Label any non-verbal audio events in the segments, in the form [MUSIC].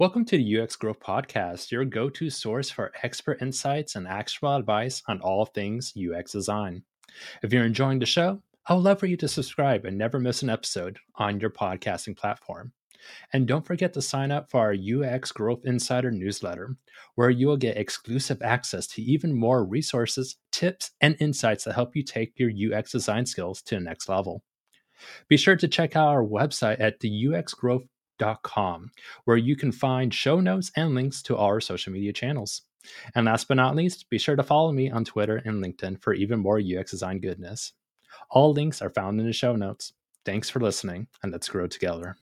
Welcome to the UX Growth Podcast, your go to source for expert insights and actionable advice on all things UX design. If you're enjoying the show, I would love for you to subscribe and never miss an episode on your podcasting platform. And don't forget to sign up for our UX Growth Insider newsletter, where you will get exclusive access to even more resources, tips, and insights that help you take your UX design skills to the next level. Be sure to check out our website at theuxgrowth.com, where you can find show notes and links to our social media channels. And last but not least, be sure to follow me on Twitter and LinkedIn for even more UX design goodness. All links are found in the show notes. Thanks for listening, and let's grow together.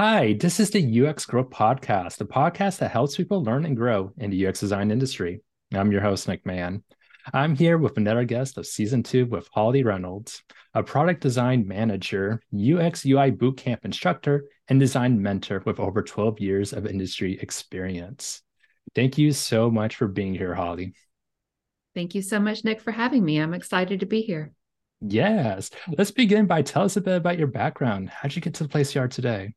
Hi, this is the UX Grow Podcast, the podcast that helps people learn and grow in the UX design industry. I'm your host, Nick Mann. I'm here with another guest of season two with Holly Reynolds, a product design manager, UX UI bootcamp instructor, and design mentor with over 12 years of industry experience. Thank you so much for being here, Holly. Thank you so much, Nick, for having me. I'm excited to be here. Yes. Let's begin by tell us a bit about your background. How'd you get to the place you are today?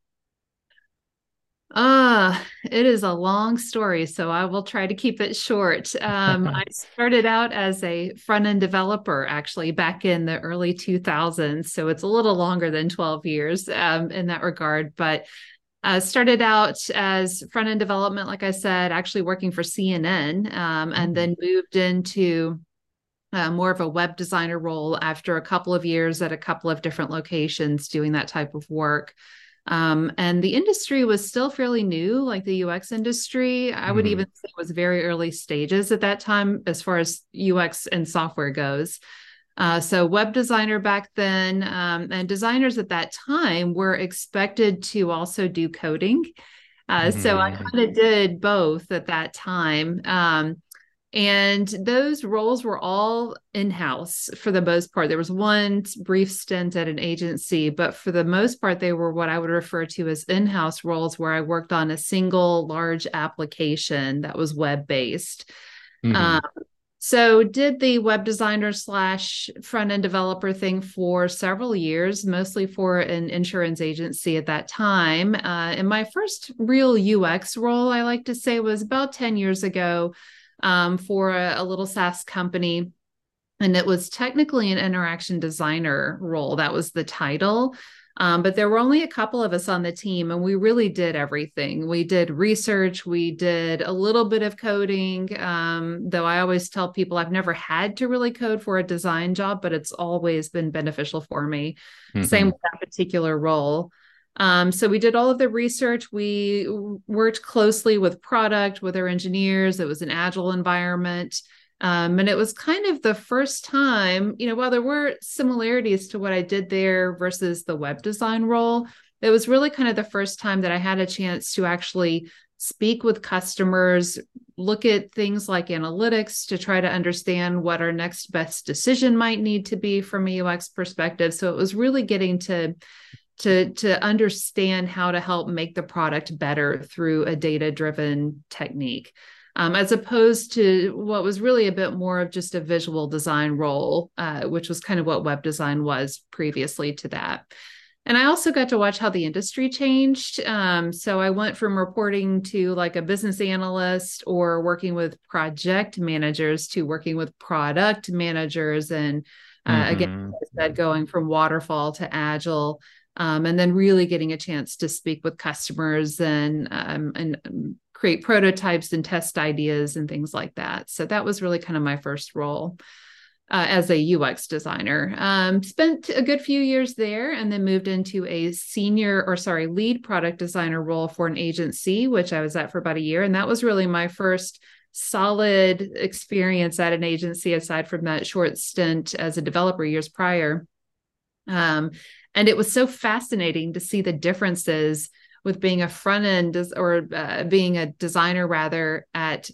Ah, it is a long story, so I will try to keep it short. Um, I [LAUGHS] started out as a front end developer actually back in the early 2000s, so it's a little longer than 12 years um, in that regard. But uh, started out as front end development, like I said, actually working for CNN, um, and mm-hmm. then moved into uh, more of a web designer role after a couple of years at a couple of different locations doing that type of work. Um, and the industry was still fairly new, like the UX industry. I would mm. even say it was very early stages at that time as far as UX and software goes. Uh, so, web designer back then, um, and designers at that time were expected to also do coding. Uh, mm-hmm. So, I mm-hmm. kind of did both at that time. Um, and those roles were all in house for the most part. There was one brief stint at an agency, but for the most part, they were what I would refer to as in house roles where I worked on a single large application that was web based. Mm-hmm. Um, so, did the web designer slash front end developer thing for several years, mostly for an insurance agency at that time. Uh, and my first real UX role, I like to say, was about 10 years ago um, for a, a little SaaS company. And it was technically an interaction designer role. That was the title. Um, but there were only a couple of us on the team, and we really did everything. We did research, we did a little bit of coding. Um, though I always tell people I've never had to really code for a design job, but it's always been beneficial for me. Mm-hmm. Same with that particular role. Um, so we did all of the research. We worked closely with product, with our engineers. It was an agile environment. Um, and it was kind of the first time, you know, while there were similarities to what I did there versus the web design role, it was really kind of the first time that I had a chance to actually speak with customers, look at things like analytics to try to understand what our next best decision might need to be from a UX perspective. So it was really getting to to to understand how to help make the product better through a data driven technique um, as opposed to what was really a bit more of just a visual design role uh, which was kind of what web design was previously to that. And i also got to watch how the industry changed. Um, so i went from reporting to like a business analyst or working with project managers to working with product managers and uh, mm-hmm. again I said going from waterfall to agile um, and then really getting a chance to speak with customers and um, and um, create prototypes and test ideas and things like that. So that was really kind of my first role. Uh, as a UX designer. Um, spent a good few years there and then moved into a senior or sorry, lead product designer role for an agency, which I was at for about a year. And that was really my first solid experience at an agency aside from that short stint as a developer years prior. Um, and it was so fascinating to see the differences with being a front end or uh, being a designer rather at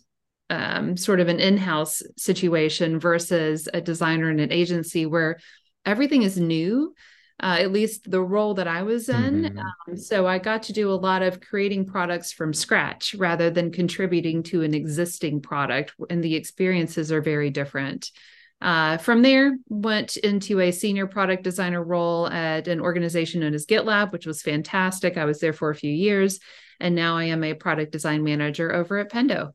um, sort of an in-house situation versus a designer in an agency where everything is new uh, at least the role that I was in. Mm-hmm. Um, so I got to do a lot of creating products from scratch rather than contributing to an existing product, and the experiences are very different. Uh, from there, went into a senior product designer role at an organization known as GitLab, which was fantastic. I was there for a few years, and now I am a product design manager over at Pendo.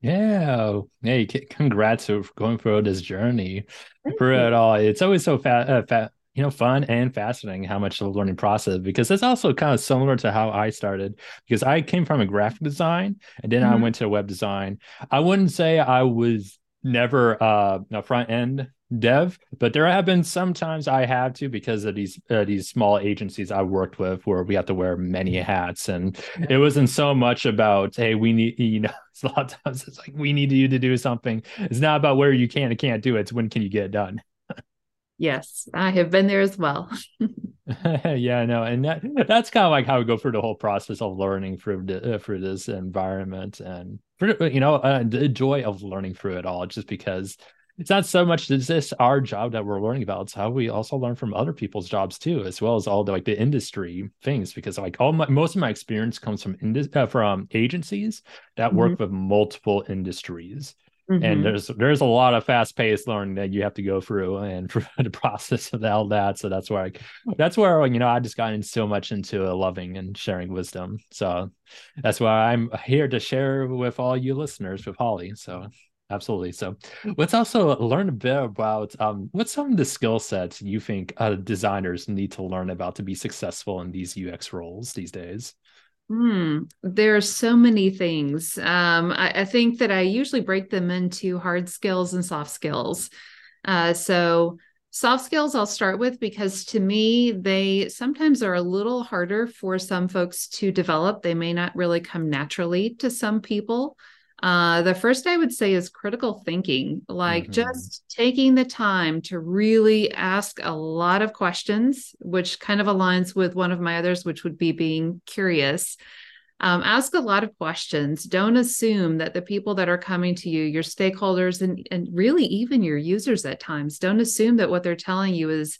Yeah. Hey, congrats for going through this journey Thank for you. it all. It's always so fat, uh, fat, you know, fun and fascinating how much the learning process because it's also kind of similar to how I started because I came from a graphic design and then mm-hmm. I went to web design. I wouldn't say I was never uh, a front end dev, but there have been sometimes I have to because of these uh, these small agencies I worked with where we have to wear many hats, and it wasn't so much about hey we need [LAUGHS] you know a lot of times it's like we need you to do something. It's not about where you can and can't do it. It's when can you get it done. Yes, I have been there as well. [LAUGHS] [LAUGHS] yeah, no, and that, that's kind of like how we go through the whole process of learning through the, uh, through this environment and you know uh, the joy of learning through it all, just because it's not so much is this our job that we're learning about it's how we also learn from other people's jobs too as well as all the like the industry things because like all my most of my experience comes from indus- uh, from agencies that mm-hmm. work with multiple industries mm-hmm. and there's there's a lot of fast paced learning that you have to go through and [LAUGHS] for the process of all that so that's where I, that's where you know I just got in so much into loving and sharing wisdom so that's why I'm here to share with all you listeners with Holly so absolutely. So let's also learn a bit about um, what's some of the skill sets you think uh, designers need to learn about to be successful in these UX roles these days. Hmm. There are so many things. Um, I, I, think that I usually break them into hard skills and soft skills. Uh, so soft skills I'll start with because to me they sometimes are a little harder for some folks to develop. They may not really come naturally to some people. Uh, the first I would say is critical thinking, like mm-hmm. just taking the time to really ask a lot of questions, which kind of aligns with one of my others, which would be being curious. Um, ask a lot of questions. Don't assume that the people that are coming to you, your stakeholders, and, and really even your users at times, don't assume that what they're telling you is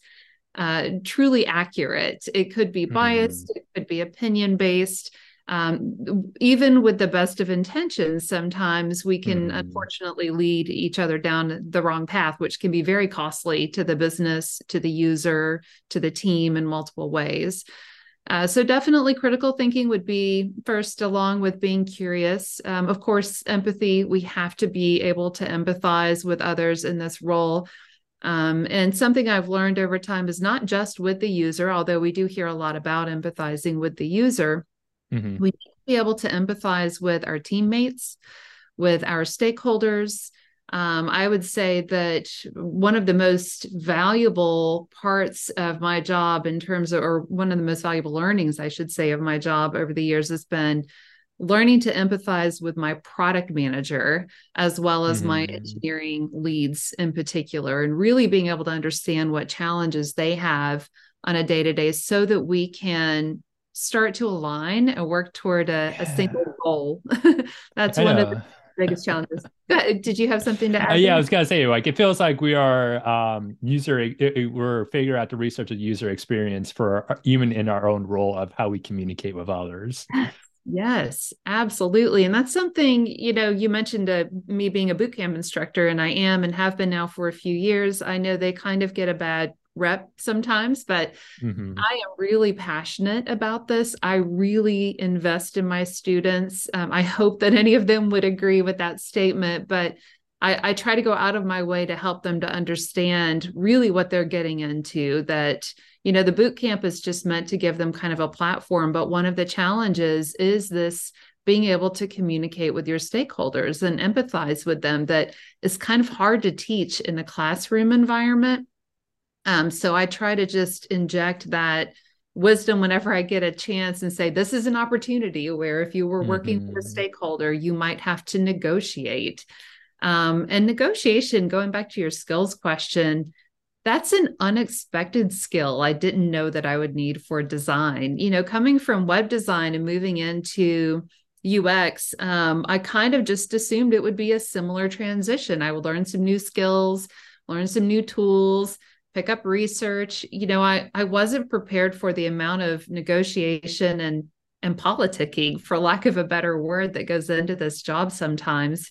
uh, truly accurate. It could be biased, mm-hmm. it could be opinion based um, even with the best of intentions, sometimes we can mm. unfortunately lead each other down the wrong path, which can be very costly to the business, to the user, to the team in multiple ways. Uh, so, definitely critical thinking would be first, along with being curious. Um, of course, empathy, we have to be able to empathize with others in this role. Um, and something I've learned over time is not just with the user, although we do hear a lot about empathizing with the user Mm-hmm. We need to be able to empathize with our teammates, with our stakeholders. Um, I would say that one of the most valuable parts of my job, in terms of, or one of the most valuable learnings, I should say, of my job over the years has been learning to empathize with my product manager as well as mm-hmm. my engineering leads in particular, and really being able to understand what challenges they have on a day to day so that we can start to align and work toward a, yeah. a single goal. [LAUGHS] That's one of the biggest challenges. Did you have something to uh, add? Uh, yeah, I was gonna say like it feels like we are um, user it, it, we're figuring out the research of user experience for our, even in our own role of how we communicate with others. Yes, absolutely. And that's something, you know, you mentioned uh, me being a bootcamp instructor, and I am and have been now for a few years. I know they kind of get a bad rep sometimes, but mm-hmm. I am really passionate about this. I really invest in my students. Um, I hope that any of them would agree with that statement, but I, I try to go out of my way to help them to understand really what they're getting into. That, you know, the boot camp is just meant to give them kind of a platform, but one of the challenges is this being able to communicate with your stakeholders and empathize with them that is kind of hard to teach in a classroom environment um, so I try to just inject that wisdom whenever I get a chance and say, this is an opportunity where if you were working mm-hmm. with a stakeholder, you might have to negotiate. Um, and negotiation, going back to your skills question, that's an unexpected skill I didn't know that I would need for design. You know, coming from web design and moving into UX, um, I kind of just assumed it would be a similar transition. I would learn some new skills, learn some new tools, pick up research. You know, I I wasn't prepared for the amount of negotiation and and politicking, for lack of a better word, that goes into this job sometimes.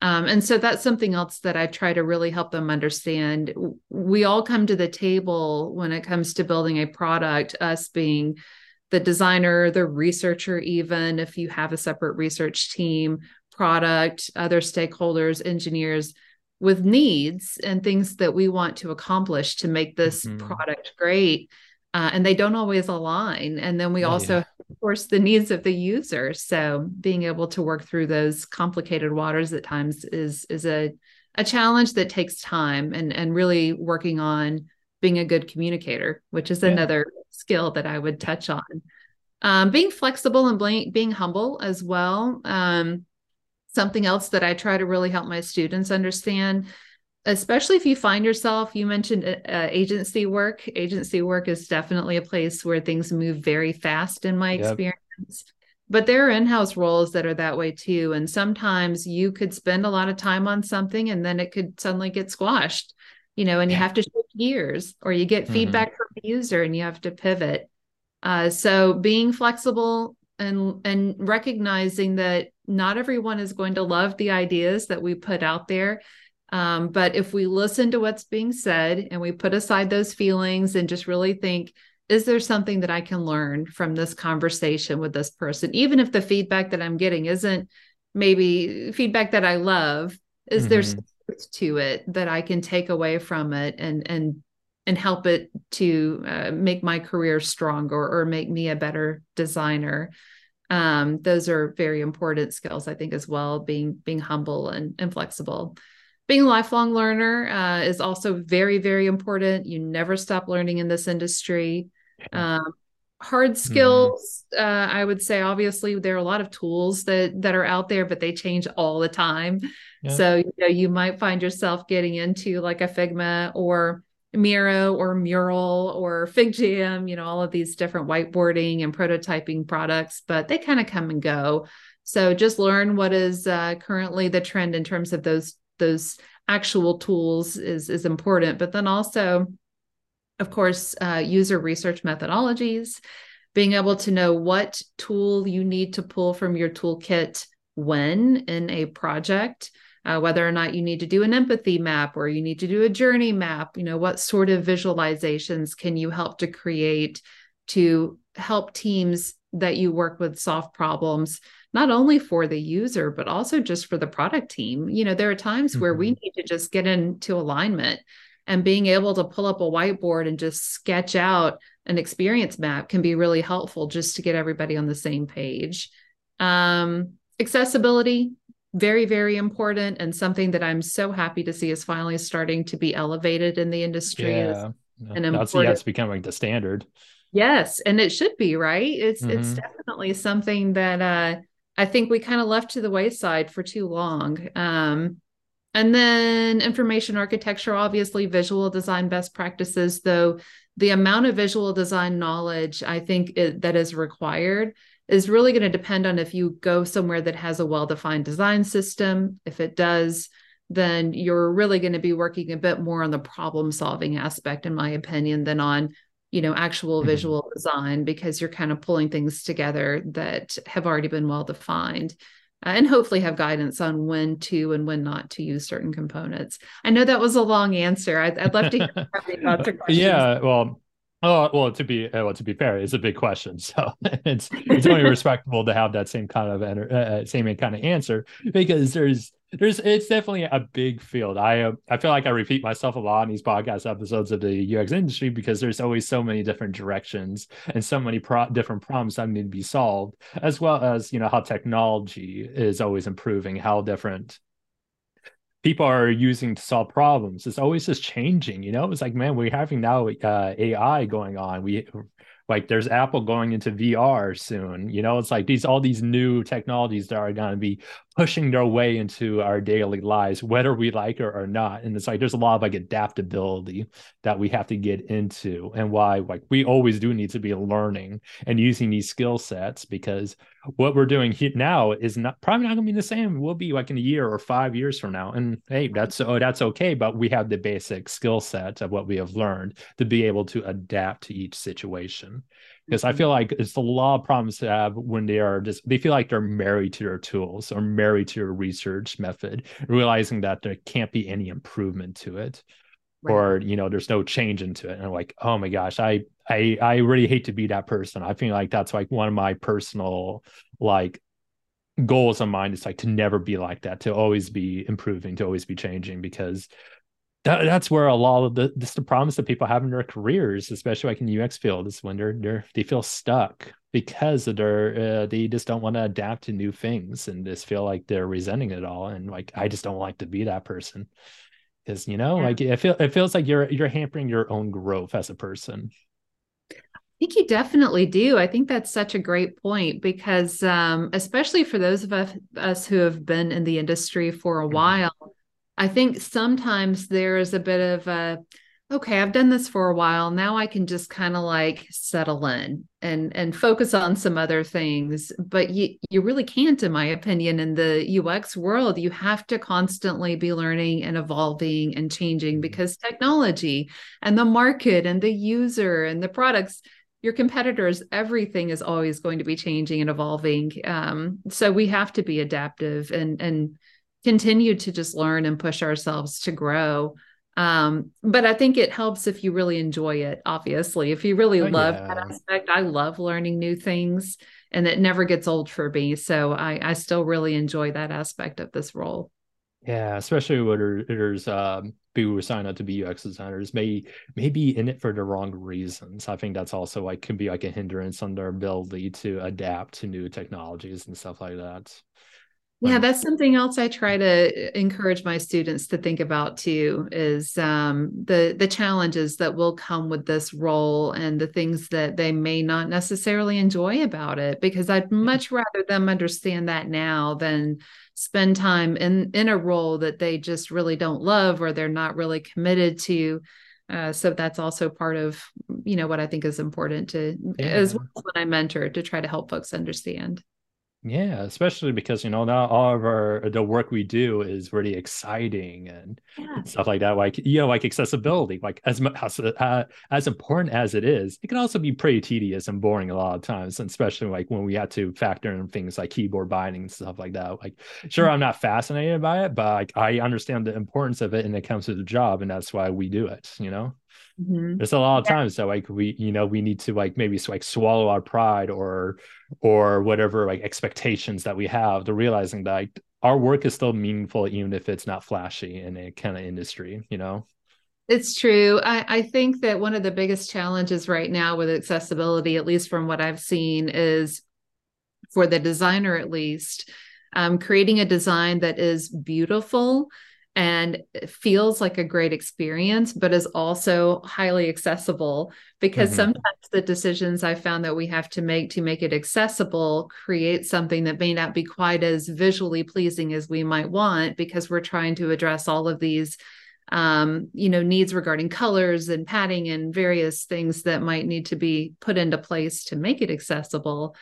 Um, and so that's something else that I try to really help them understand. We all come to the table when it comes to building a product, us being the designer, the researcher, even if you have a separate research team, product, other stakeholders, engineers with needs and things that we want to accomplish to make this mm-hmm. product great. Uh, and they don't always align. And then we also, yeah. of course, the needs of the user. So being able to work through those complicated waters at times is is a a challenge that takes time and and really working on being a good communicator, which is yeah. another skill that I would touch on. Um, being flexible and being humble as well. Um, something else that I try to really help my students understand, especially if you find yourself, you mentioned uh, uh, agency work. Agency work is definitely a place where things move very fast, in my yep. experience. But there are in house roles that are that way too. And sometimes you could spend a lot of time on something and then it could suddenly get squashed, you know, and you have to shift gears or you get mm-hmm. feedback from the user and you have to pivot. Uh, so being flexible and and recognizing that not everyone is going to love the ideas that we put out there. Um, but if we listen to what's being said and we put aside those feelings and just really think, is there something that I can learn from this conversation with this person? Even if the feedback that I'm getting isn't maybe feedback that I love, is mm-hmm. there to it that I can take away from it and and and help it to uh, make my career stronger or make me a better designer um, those are very important skills i think as well being being humble and, and flexible being a lifelong learner uh, is also very very important you never stop learning in this industry um, hard [LAUGHS] mm-hmm. skills mm. uh, i would say obviously there are a lot of tools that that are out there but they change all the time yeah. so you know you might find yourself getting into like a figma or Miro or Mural or FigJam, you know, all of these different whiteboarding and prototyping products, but they kind of come and go. So just learn what is uh, currently the trend in terms of those those actual tools is is important, but then also, of course, uh, user research methodologies, being able to know what tool you need to pull from your toolkit when in a project uh, whether or not you need to do an empathy map or you need to do a journey map you know what sort of visualizations can you help to create to help teams that you work with solve problems not only for the user but also just for the product team you know there are times mm-hmm. where we mm-hmm. need to just get into alignment and being able to pull up a whiteboard and just sketch out an experience map can be really helpful just to get everybody on the same page um, accessibility very very important and something that i'm so happy to see is finally starting to be elevated in the industry yeah. And that's, yeah, it's becoming the standard. Yes and it should be right? It's mm-hmm. it's definitely something that uh i think we kind of left to the wayside for too long. Um and then information architecture obviously visual design best practices though the amount of visual design knowledge i think it, that is required is really going to depend on if you go somewhere that has a well defined design system. If it does, then you're really going to be working a bit more on the problem solving aspect, in my opinion, than on you know actual mm-hmm. visual design because you're kind of pulling things together that have already been well defined uh, and hopefully have guidance on when to and when not to use certain components. I know that was a long answer. I'd, I'd love to hear [LAUGHS] about your questions. Yeah, well, Oh well, to be uh, well, to be fair, it's a big question, [LAUGHS] so it's it's only respectable to have that same kind of uh, same kind of answer because there's there's it's definitely a big field. I uh, I feel like I repeat myself a lot in these podcast episodes of the UX industry because there's always so many different directions and so many pro- different problems that need to be solved, as well as you know how technology is always improving, how different people are using to solve problems. It's always just changing, you know. It's like, man, we're having now uh, AI going on. We like there's Apple going into VR soon. You know, it's like these all these new technologies that are going to be pushing their way into our daily lives, whether we like it or not. And it's like there's a lot of like adaptability that we have to get into, and why like we always do need to be learning and using these skill sets because what we're doing here now is not probably not going to be the same. We'll be like in a year or five years from now, and hey, that's oh that's okay. But we have the basic skill set of what we have learned to be able to adapt to each situation because I mm-hmm. feel like it's a lot of problems to have when they are just they feel like they're married to their tools or married to your research method, realizing that there can't be any improvement to it. Right. Or you know, there's no change into it, and I'm like, oh my gosh, I I I really hate to be that person. I feel like that's like one of my personal like goals of mine is like to never be like that, to always be improving, to always be changing, because that, that's where a lot of the this the problems that people have in their careers, especially like in the UX field, is when they're they're they feel stuck because their uh, they just don't want to adapt to new things and just feel like they're resenting it all. And like I just don't like to be that person because you know yeah. like it feel it feels like you're you're hampering your own growth as a person. I think you definitely do. I think that's such a great point because, um, especially for those of us, us who have been in the industry for a mm-hmm. while, I think sometimes there's a bit of a, okay, I've done this for a while. Now I can just kind of like settle in and and focus on some other things. But you you really can't, in my opinion, in the UX world. You have to constantly be learning and evolving and changing mm-hmm. because technology and the market and the user and the products your competitors everything is always going to be changing and evolving um, so we have to be adaptive and and continue to just learn and push ourselves to grow. Um, but I think it helps if you really enjoy it, obviously. If you really oh, love yeah. that aspect, I love learning new things and it never gets old for me. So I, I still really enjoy that aspect of this role. Yeah, especially when there's um, people who sign up to be UX designers may may be in it for the wrong reasons. I think that's also like can be like a hindrance on their ability to adapt to new technologies and stuff like that. Yeah, that's something else I try to encourage my students to think about too is um, the the challenges that will come with this role and the things that they may not necessarily enjoy about it because I'd much rather them understand that now than spend time in in a role that they just really don't love or they're not really committed to. Uh, so that's also part of you know what I think is important to yeah. as well as when I mentor to try to help folks understand. Yeah, especially because you know now all of our the work we do is really exciting and yeah. stuff like that. Like you know, like accessibility, like as as uh, as important as it is, it can also be pretty tedious and boring a lot of times, and especially like when we have to factor in things like keyboard binding and stuff like that. Like, sure, mm-hmm. I'm not fascinated by it, but like I understand the importance of it, and it comes to the job, and that's why we do it. You know. Mm-hmm. There's a lot of times that like we, you know, we need to like maybe like swallow our pride or or whatever like expectations that we have to realizing that like, our work is still meaningful even if it's not flashy in a kind of industry, you know. It's true. I, I think that one of the biggest challenges right now with accessibility, at least from what I've seen, is for the designer at least, um, creating a design that is beautiful and feels like a great experience, but is also highly accessible because mm-hmm. sometimes the decisions I found that we have to make to make it accessible create something that may not be quite as visually pleasing as we might want because we're trying to address all of these um, you know needs regarding colors and padding and various things that might need to be put into place to make it accessible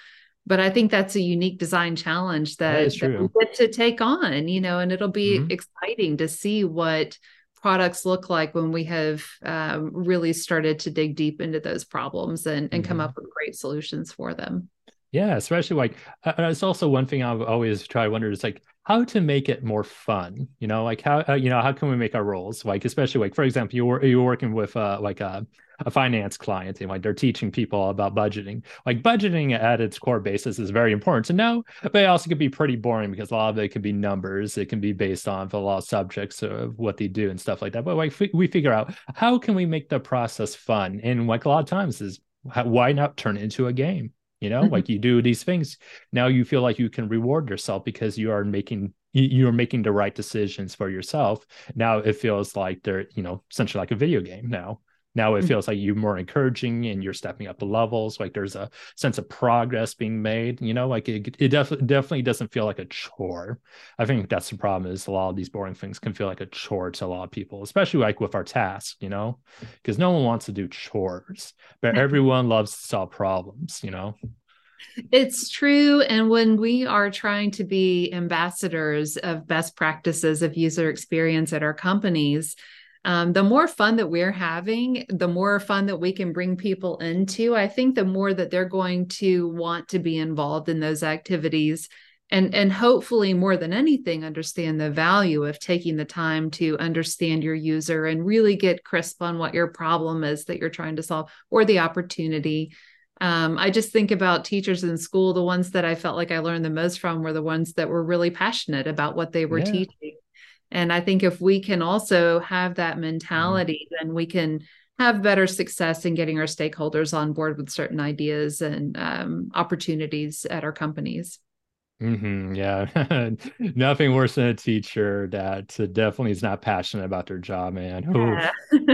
but I think that's a unique design challenge that, that, we get to take on, you know, and it'll be mm-hmm. exciting to see what products look like when we have um, really started to dig deep into those problems and, and mm-hmm. come up with great solutions for them. Yeah, especially like uh it's also one thing I've always tried to wonder is like how to make it more fun. You know, like how uh, you know how can we make our roles like especially like for example you're you're working with uh, like a a finance client and like they're teaching people about budgeting. Like budgeting at its core basis is very important to know, but it also can be pretty boring because a lot of it can be numbers. It can be based on a lot of subjects of what they do and stuff like that. But like we figure out how can we make the process fun, and like a lot of times is why not turn it into a game? You know, mm-hmm. like you do these things. Now you feel like you can reward yourself because you are making you're making the right decisions for yourself. Now it feels like they're, you know, essentially like a video game now now it Mhm. feels like you're more encouraging and you're stepping up the levels like there's a sense of progress being made you know like it, it definitely definitely doesn't feel like a chore i think that's the problem is a lot of these boring things can feel like a chore to a lot of people especially like with our tasks you know because no one wants to do chores but everyone loves to solve problems you know It's true. And when we are trying to be ambassadors of best practices of user experience at our companies, um, the more fun that we're having, the more fun that we can bring people into, I think the more that they're going to want to be involved in those activities. And, and hopefully, more than anything, understand the value of taking the time to understand your user and really get crisp on what your problem is that you're trying to solve or the opportunity. Um, I just think about teachers in school. The ones that I felt like I learned the most from were the ones that were really passionate about what they were Yeah. teaching. And I think if we can also have that Mm-hmm. mentality, then we can have better success in getting our stakeholders on board with certain ideas and um, opportunities at our companies. Hmm yeah [LAUGHS] nothing worse than a teacher that definitely is not passionate about their job man Oof.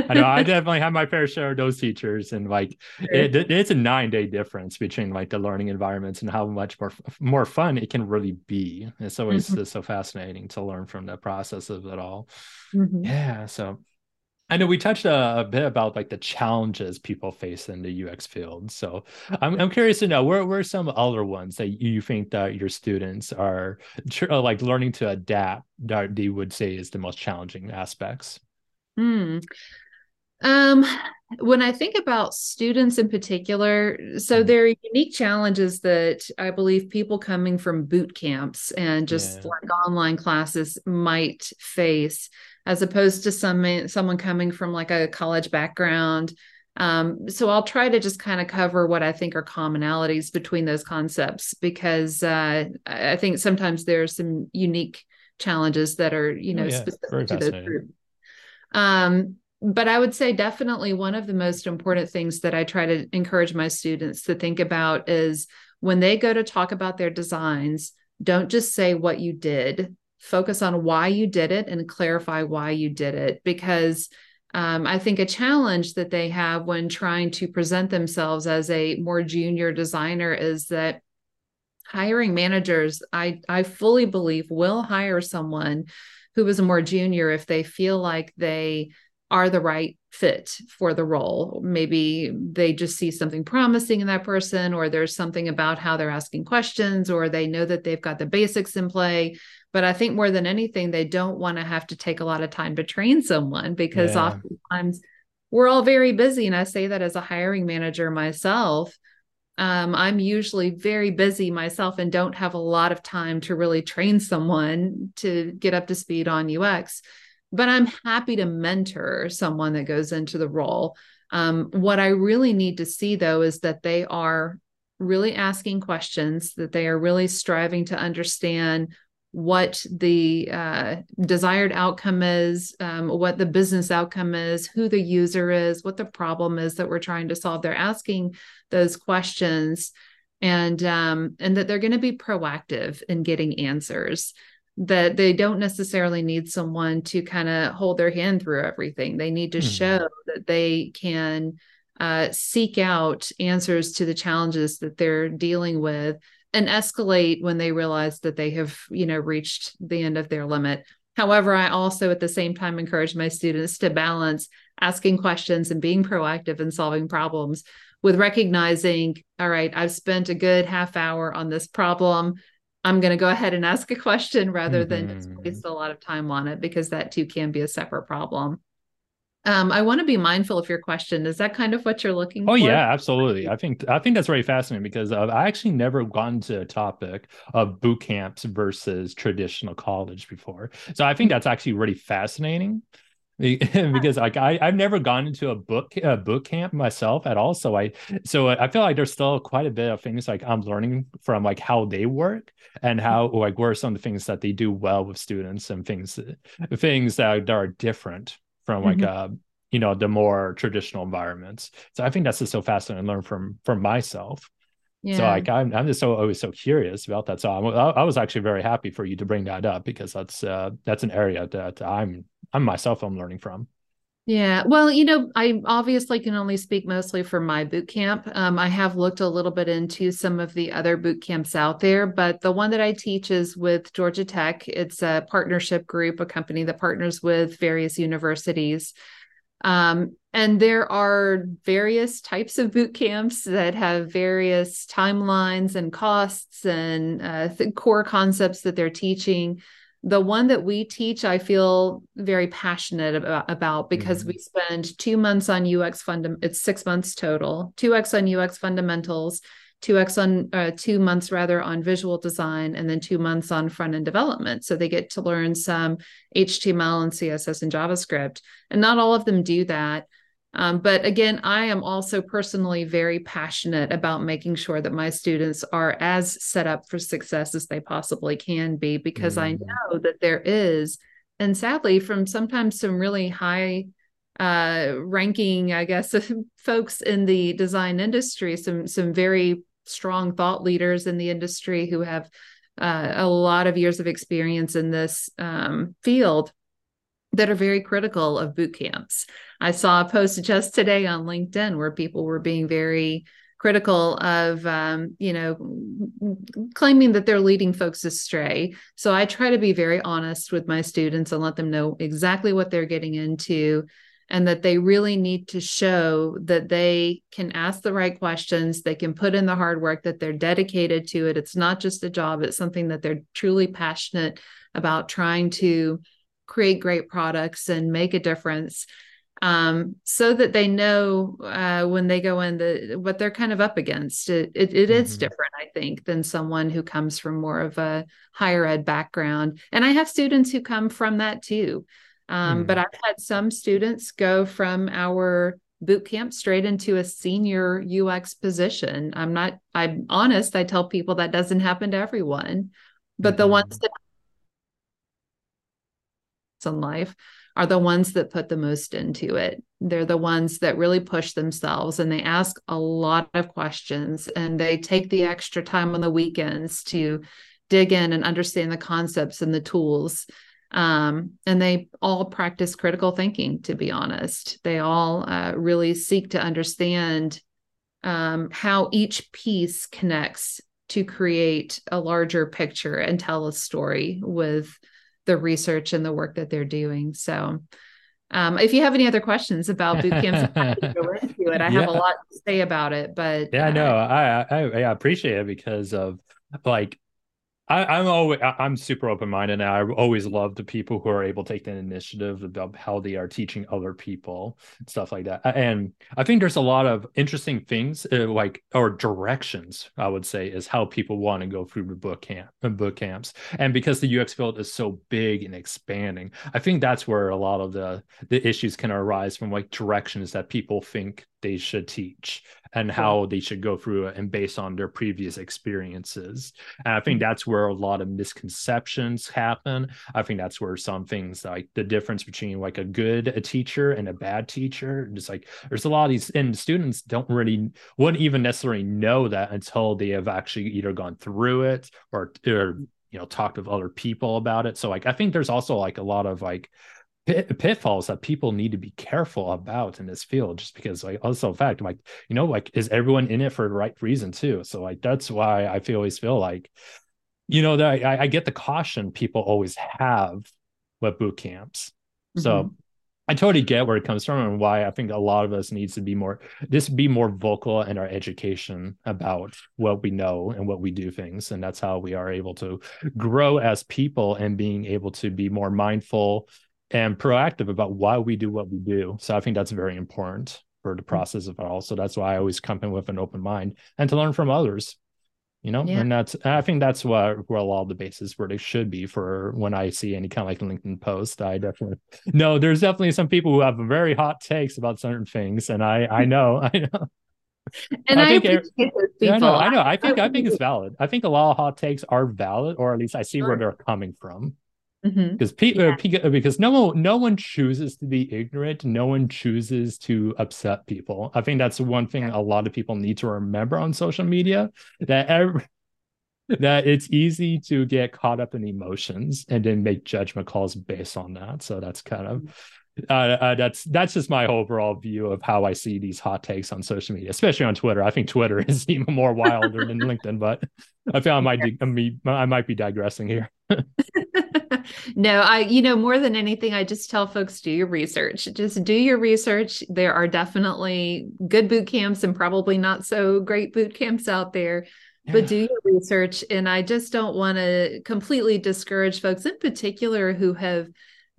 I know I [LAUGHS] definitely have my fair share of those teachers, and like it, it- it's a nine day difference between like the learning environments and how much more more fun it can really be. It's always Mhm. uh, so fascinating to learn from the process of it all. Mhm. Yeah, so I know we touched a, a bit about like the challenges people face in the UX field. So I'm I'm curious to know where where are some other ones that you think that your students are uh, like learning to adapt that they would say is the most challenging aspects. Hmm. Um, when I think about students in particular, so Mhm. there are unique challenges that I believe people coming from boot camps and just Yeah. like online classes might face, as opposed to some someone coming from like a college background. Um, so I'll try to just kind of cover what I think are commonalities between those concepts because uh, I think sometimes there are some unique challenges that are, you Oh, know, yeah. Very specific to those groups. Um, but I would say definitely one of the most important things that I try to encourage my students to think about is when they go to talk about their designs, don't just say what you did, focus on why you did it and clarify why you did it. Because um, I think a challenge that they have when trying to present themselves as a more junior designer is that hiring managers, I, I fully believe, will hire someone who is a more junior if they feel like they are the right fit for the role. Maybe they just see something promising in that person, or there's something about how they're asking questions, or they know that they've got the basics in play. But I think more than anything, they don't want to have to take a lot of time to train someone because Yeah. oftentimes we're all very busy. And I say that as a hiring manager myself. Um, I'm usually very busy myself and don't have a lot of time to really train someone to get up to speed on UX. But I'm happy to mentor someone that goes into the role. Um, what I really need to see, though, is that they are really asking questions, that they are really striving to understand what the uh, desired outcome is, um, what the business outcome is, who the user is, what the problem is that we're trying to solve. They're asking those questions, and um, and that they're going to be proactive in getting answers. That they don't necessarily need someone to kind of hold their hand through everything. They need to Mhm. show that they can uh, seek out answers to the challenges that they're dealing with and escalate when they realize that they have you know reached the end of their limit. However i also at the same time encourage my students to balance asking questions and being proactive and solving problems with recognizing all right i've spent a good half hour on this problem. I'm going to go ahead and ask a question rather than just Mhm. waste a lot of time on it because that too can be a separate problem um, i want to be mindful of your question is that kind of what you're looking Oh for yeah, absolutely. I think I think that's very fascinating because uh, I actually never gotten to a topic of boot camps versus traditional college before. So I think that's actually really fascinating [LAUGHS] because like I I've never gone into a book a boot camp myself at all. So I so I feel like there's still quite a bit of things like I'm learning from like how they work and how like what are some of the things that they do well with students and things things that, that are different from like Mhm. uh you know the more traditional environments. So i think that's just so fascinating to learn from from myself. Yeah. so like I'm, I'm just so always so curious about that. So I'm, I, I was actually very happy for you to bring that up because that's uh that's an area that i'm i'm myself i'm learning from Yeah, well, you know, I obviously can only speak mostly for my boot camp. Um, I have looked a little bit into some of the other boot camps out there, but the one that I teach is with Georgia Tech. It's a partnership group, a company that partners with various universities. Um, and there are various types of boot camps that have various timelines and costs and uh, th- core concepts that they're teaching the one that we teach i feel very passionate about, about because mm-hmm. we spend two months on ux fundam it's six months total two x on ux fundamentals two x on uh, two months rather on visual design and then two months on front end development. So they get to learn some html and css and javascript. And not all of them do that um, but again, I am also personally very passionate about making sure that my students are as set up for success as they possibly can be, because mm. I know that there is, and sadly, from sometimes some really high uh, ranking, I guess, [LAUGHS] folks in the design industry, some some very strong thought leaders in the industry who have uh, a lot of years of experience in this um, field that are very critical of boot camps. I saw a post just today on LinkedIn where people were being very critical of um, you know claiming that they're leading folks astray so i try to be very honest with my students and let them know exactly what they're getting into and that they really need to show that they can ask the right questions they can put in the hard work that they're dedicated to it it's not just a job it's something that they're truly passionate about trying to create great products and make a difference um, so that they know uh, when they go in the what they're kind of up against. It, it, it mm-hmm. is different, I think, than someone who comes from more of a higher ed background. And I have students who come from that too. Um, mm-hmm. But I've had some students go from our boot camp straight into a senior UX position. I'm not, I'm honest. I tell people that doesn't happen to everyone, but mm-hmm. the ones mm-hmm. that in life are the ones that put the most into it. They're the ones that really push themselves and they ask a lot of questions and they take the extra time on the weekends to dig in and understand the concepts and the tools. Um, and they all practice critical thinking, to be honest. They all uh, really seek to understand um, how each piece connects to create a larger picture and tell a story with the research and the work that they're doing. So, um, if you have any other questions about boot camps, go into it. I yeah. [LAUGHS] have a lot to say about it, but yeah, uh, no, I, I I appreciate it because of like I, am always I'm super open minded, and I always love the people who are able to take the initiative about how they are teaching other people stuff like that. And I think there's a lot of interesting things, uh, like or directions. I would say is how people want to go through the book camp, uh, book camps, and because the UX field is so big and expanding, I think that's where a lot of the the issues can arise from like directions that people think they should teach and how they should go through it and based on their previous experiences. And I think mm-hmm. that's where a lot of misconceptions happen. I think that's where some things like the difference between like a good a teacher and a bad teacher, just like there's a lot of these and students don't really wouldn't even necessarily know that until they have actually either gone through it or or you know talked with other people about it. So like I think there's also like a lot of like pitfalls that people need to be careful about in this field just because like also in fact like you know like is everyone in it for the right reason too? So like that's why i feel always feel like you know that I, I get the caution people always have with boot camps. Mm-hmm. so I totally get where it comes from and why I think a lot of us needs to be more this be more vocal in our education about what we know and what we do things. And that's how we are able to grow as people and being able to be more mindful and proactive about why we do what we do. So I think that's very important for the mm. process of it all. So that's why I always come in with an open mind and to learn from others. You know, yeah. and that's I think that's what where a lot of the basis where they should be for when I see any kind of like LinkedIn post. I definitely [LAUGHS] no, there's definitely some people who have very hot takes about certain things, and I I [LAUGHS] know I know. And I, I think yeah, I know, I know. I think I think it's [LAUGHS] valid. I think a lot of hot takes are valid, or at least I see sure. where they're coming from because mm-hmm. people yeah. because no one no one chooses to be ignorant no one chooses to upset people i think that's one thing yeah. a lot of people need to remember on social media that every, that it's easy to get caught up in emotions and then make judgment calls based on that so that's kind of uh, uh, that's that's just my overall view of how I see these hot takes on social media, especially on Twitter. I think Twitter [LAUGHS] is even more wilder than [LAUGHS] LinkedIn, but I feel I might I mean I might be digressing here. [LAUGHS] no, I you know more than anything, I just tell folks do your research. Just do your research. There are definitely good boot camps and probably not so great boot camps out there. Yeah. But do your research. And I just don't want to completely discourage folks in particular who have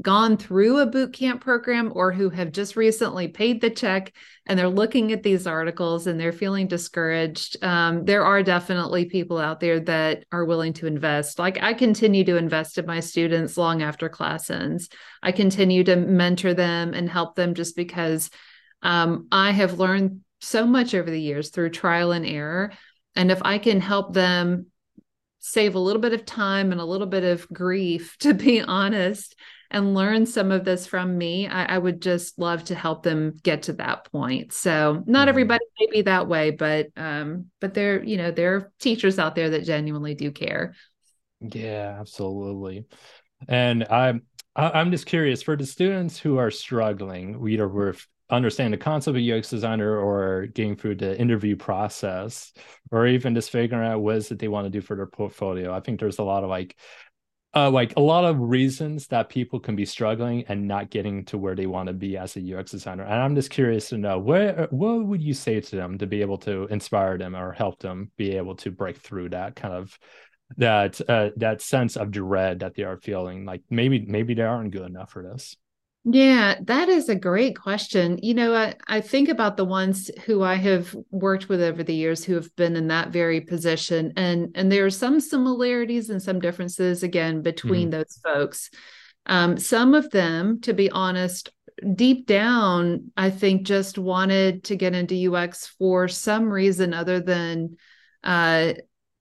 gone through a boot camp program or who have just recently paid the check and they're looking at these articles and they're feeling discouraged um, there are definitely people out there that are willing to invest. Like i continue to invest in my students long after class ends. I continue to mentor them and help them just because um, i have learned so much over the years through trial and error. And if i can help them save a little bit of time and a little bit of grief [LAUGHS] to be honest and learn some of this from me, I, I, would just love to help them get to that point. So not mm-hmm. everybody may be that way, but um, but there, you know, there are teachers out there that genuinely do care. Yeah, absolutely. And I'm I'm just curious for the students who are struggling, either with understand the concept of UX designer or getting through the interview process, or even just figuring out what is it they want to do for their portfolio. I think there's a lot of like uh, like a lot of reasons that people can be struggling and not getting to where they want to be as a UX designer. And I'm just curious to know what what would you say to them to be able to inspire them or help them be able to break through that kind of that uh, that sense of dread that they are feeling like maybe maybe they aren't good enough for this. Yeah, that is a great question. You know, I, I think about the ones who I have worked with over the years who have been in that very position. And and there are some similarities and some differences again between mm-hmm. those folks. Um, some of them, to be honest, deep down, I think just wanted to get into UX for some reason other than uh,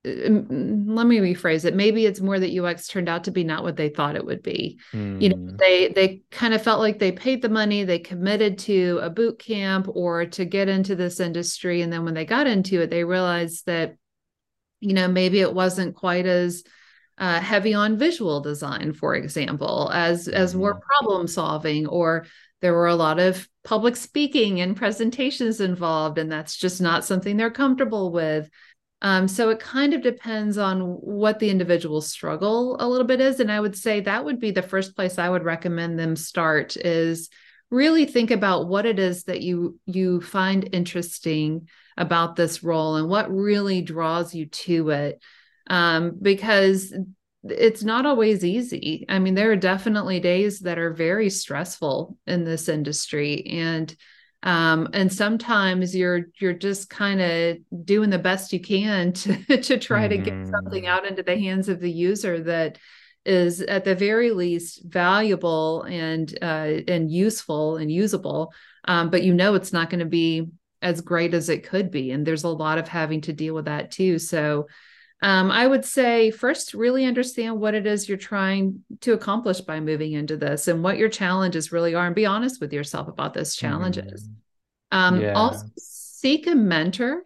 let me rephrase it maybe it's more that ux turned out to be not what they thought it would be mm. you know hmm. they they kind of felt like they paid the money they committed to a boot camp or to get into this industry and then when they got into it they realized that you know maybe it wasn't quite as uh, heavy on visual design for example as mm. as more hmm. problem solving or there were a lot of public speaking and presentations involved and that's just not something they're comfortable with um, so it kind of depends on what the individual struggle a little bit is. And I would say that would be the first place I would recommend them start is really think about what it is that you you find interesting about this role and what really draws you to it. Um, because it's not always easy. I mean, there are definitely days that are very stressful in this industry. And um, and sometimes you're you're just kind of doing the best you can [LAUGHS] to to try mm-hmm. to get something mm-hmm. out into the hands of the user that is at the very least valuable and uh, and useful and usable um, but you know it's not going to be as great as it could be and there's a lot of having to deal with that too so um, I would say first, really understand what it is you're trying to accomplish by moving into this and what your challenges really are, and be honest with yourself about those challenges. Mm. Um, yeah. Also, seek a mentor,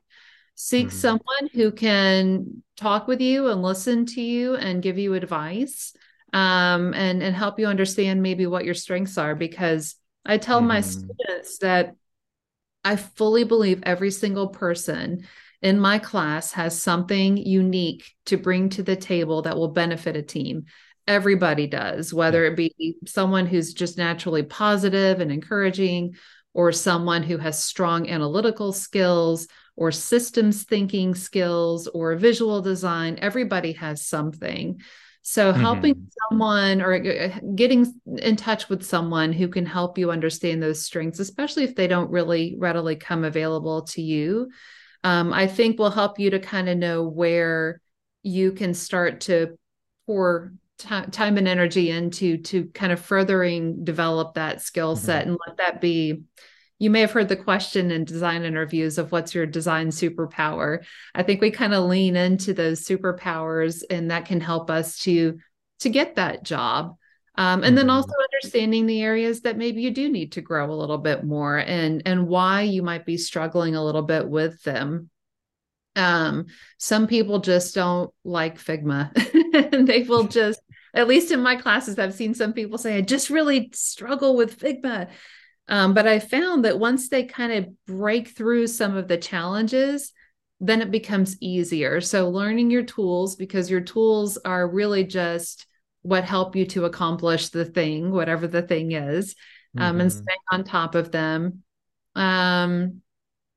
seek mm. someone who can talk with you and listen to you and give you advice um, and, and help you understand maybe what your strengths are. Because I tell mm. my mm-hmm. students that I fully believe every single person in my class has something unique to bring to the table that will benefit a team. Everybody does, whether it be someone who's just naturally positive and encouraging, or someone who has strong analytical skills, or systems thinking skills, or visual design. Everybody has something. So, helping mm-hmm. someone or uh, getting in touch with someone who can help you understand those strengths, especially if they don't really readily come available to you, um, I think will help you to kind of know where you can start to pour t- time and energy into to kind of furthering develop that skill mm-hmm. set mm-hmm. and let that be you may have heard the question in design interviews of what's your design superpower i think we kind of lean into those superpowers and that can help us to to get that job um, and mm-hmm. then also understanding the areas that maybe you do need to grow a little bit more and and why you might be struggling a little bit with them um, some people just don't like figma And [LAUGHS] they will [LAUGHS] just at least in my classes, I've seen some people say, I just really struggle with Figma. Um, but I found that once they kind of break through some of the challenges, then it becomes easier. So learning your tools, because your tools are really just what help you to accomplish the thing, whatever the thing is, um, mm-hmm. and staying on top of them. Um,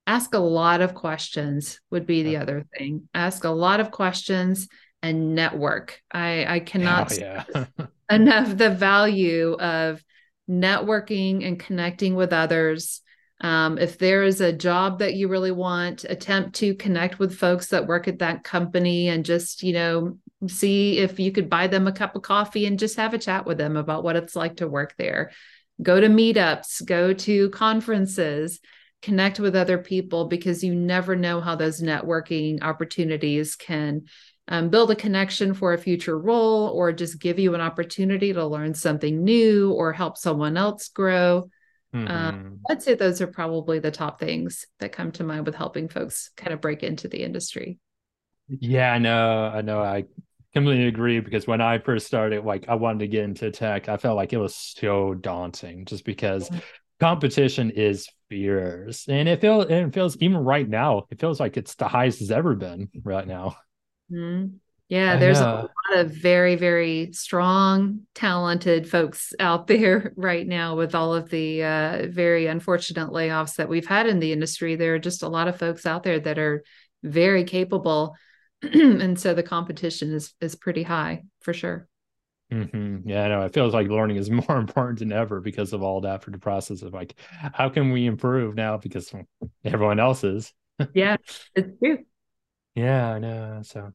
ask a lot of questions would be the other thing. Ask a lot of questions and network. I I cannot oh, yeah. [LAUGHS] [LAUGHS] enough the value of networking and connecting with others. Um, if there is a job that you really want, attempt to connect with folks that work at that company and just, you know, see if you could buy them a cup of coffee and just have a chat with them about what it's like to work there. Go to meetups, go to conferences, connect with other people because you never know how those networking opportunities can um, build a connection for a future role or just give you an opportunity to learn something new or help someone else grow. Um, mm-hmm. Um, I'd say those are probably the top things that come to mind with helping folks kind of break into the industry. Yeah, I know. I know. I completely agree because when I first started, like I wanted to get into tech, I felt like it was so daunting just because mm-hmm. competition is fierce. And it feels and it feels even right now, it feels like it's the highest it's ever been right now. Mm-hmm. Yeah, there's a lot of very, very strong, talented folks out [LAUGHS] there right now with all of the uh, very unfortunate layoffs that we've had in the industry. There are just a lot of folks out there that are very capable. [CLEARS THROAT] and so the competition is is pretty high for sure. Mm-hmm. Yeah, I know. It feels like learning is [LAUGHS] more important than ever because of all that for the process of like, how can we improve now because everyone else is. yeah, it's true. Yeah, I know. So,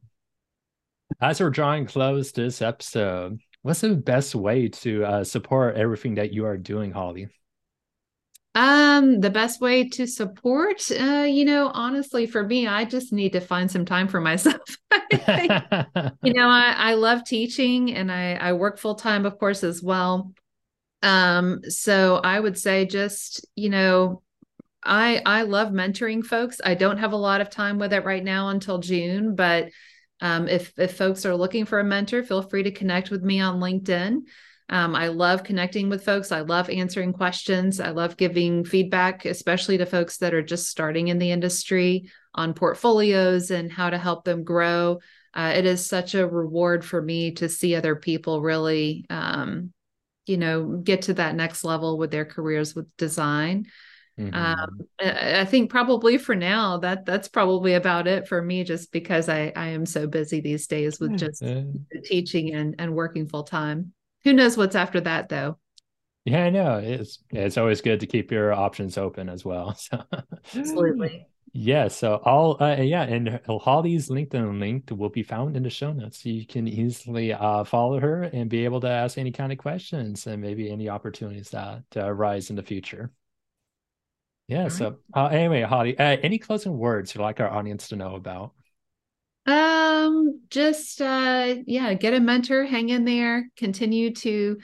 as we're drawing close to this episode, what's the best way to uh, support everything that you are doing, Holly? Um, the best way to support, uh, you know, honestly, for me, I just need to find some time for myself. [LAUGHS] [LAUGHS] you know, I, I love teaching and I, I work full time, of course, as well. Um, so I would say just, you know, I I love mentoring folks. I don't have a lot of time with it right now until June, but um, if if folks are looking for a mentor, feel free to connect with me on LinkedIn. Um, I love connecting with folks. I love answering questions. I love giving feedback, especially to folks that are just starting in the industry on portfolios and how to help them grow. Uh, it is such a reward for me to see other people really, um, you know, get to that next level with their careers with design. Mm-hmm. Um, I think probably for now that that's probably about it for me, just because I I am so busy these days with just teaching and and working full time. Who knows what's after that though? Yeah, I know. It's it's always good to keep your options open as well. [LAUGHS] So. Absolutely. Yeah, so all uh, yeah, and Holly's LinkedIn link will be found in the show notes. So you can easily uh, follow her and be able to ask any kind of questions and maybe any opportunities that arise in the future. Yeah. All so right. uh, anyway, Holly, uh, any closing words you'd like our audience to know about? Um, just uh, yeah, get a mentor, hang in there, continue to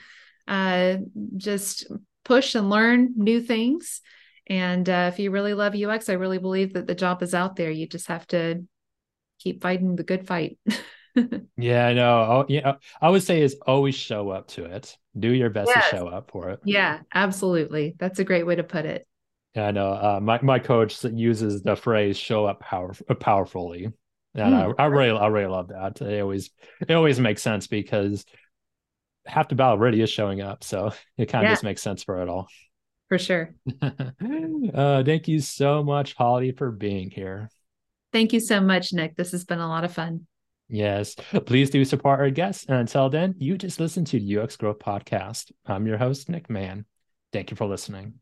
uh, just push and learn new things. And uh, if you really love UX, I really believe that the job is out there. You just have to keep fighting the good fight. [LAUGHS] yeah, I know. Oh, yeah, I would say is always show up to it. Do your best yes. to show up for it. Yeah, absolutely. That's a great way to put it. Yeah, I know. Uh, my my coach uses the phrase "show up power powerfully," and mm. I, I really I really love that. It always it always makes sense because half the battle really is showing up, so it kind of yeah. just makes sense for it all. For sure. [LAUGHS] uh, thank you so much, Holly, for being here. Thank you so much, Nick. This has been a lot of fun. Yes. Please do support our guests. And until then, you just listen to the UX Growth Podcast. I'm your host, Nick Mann. Thank you for listening.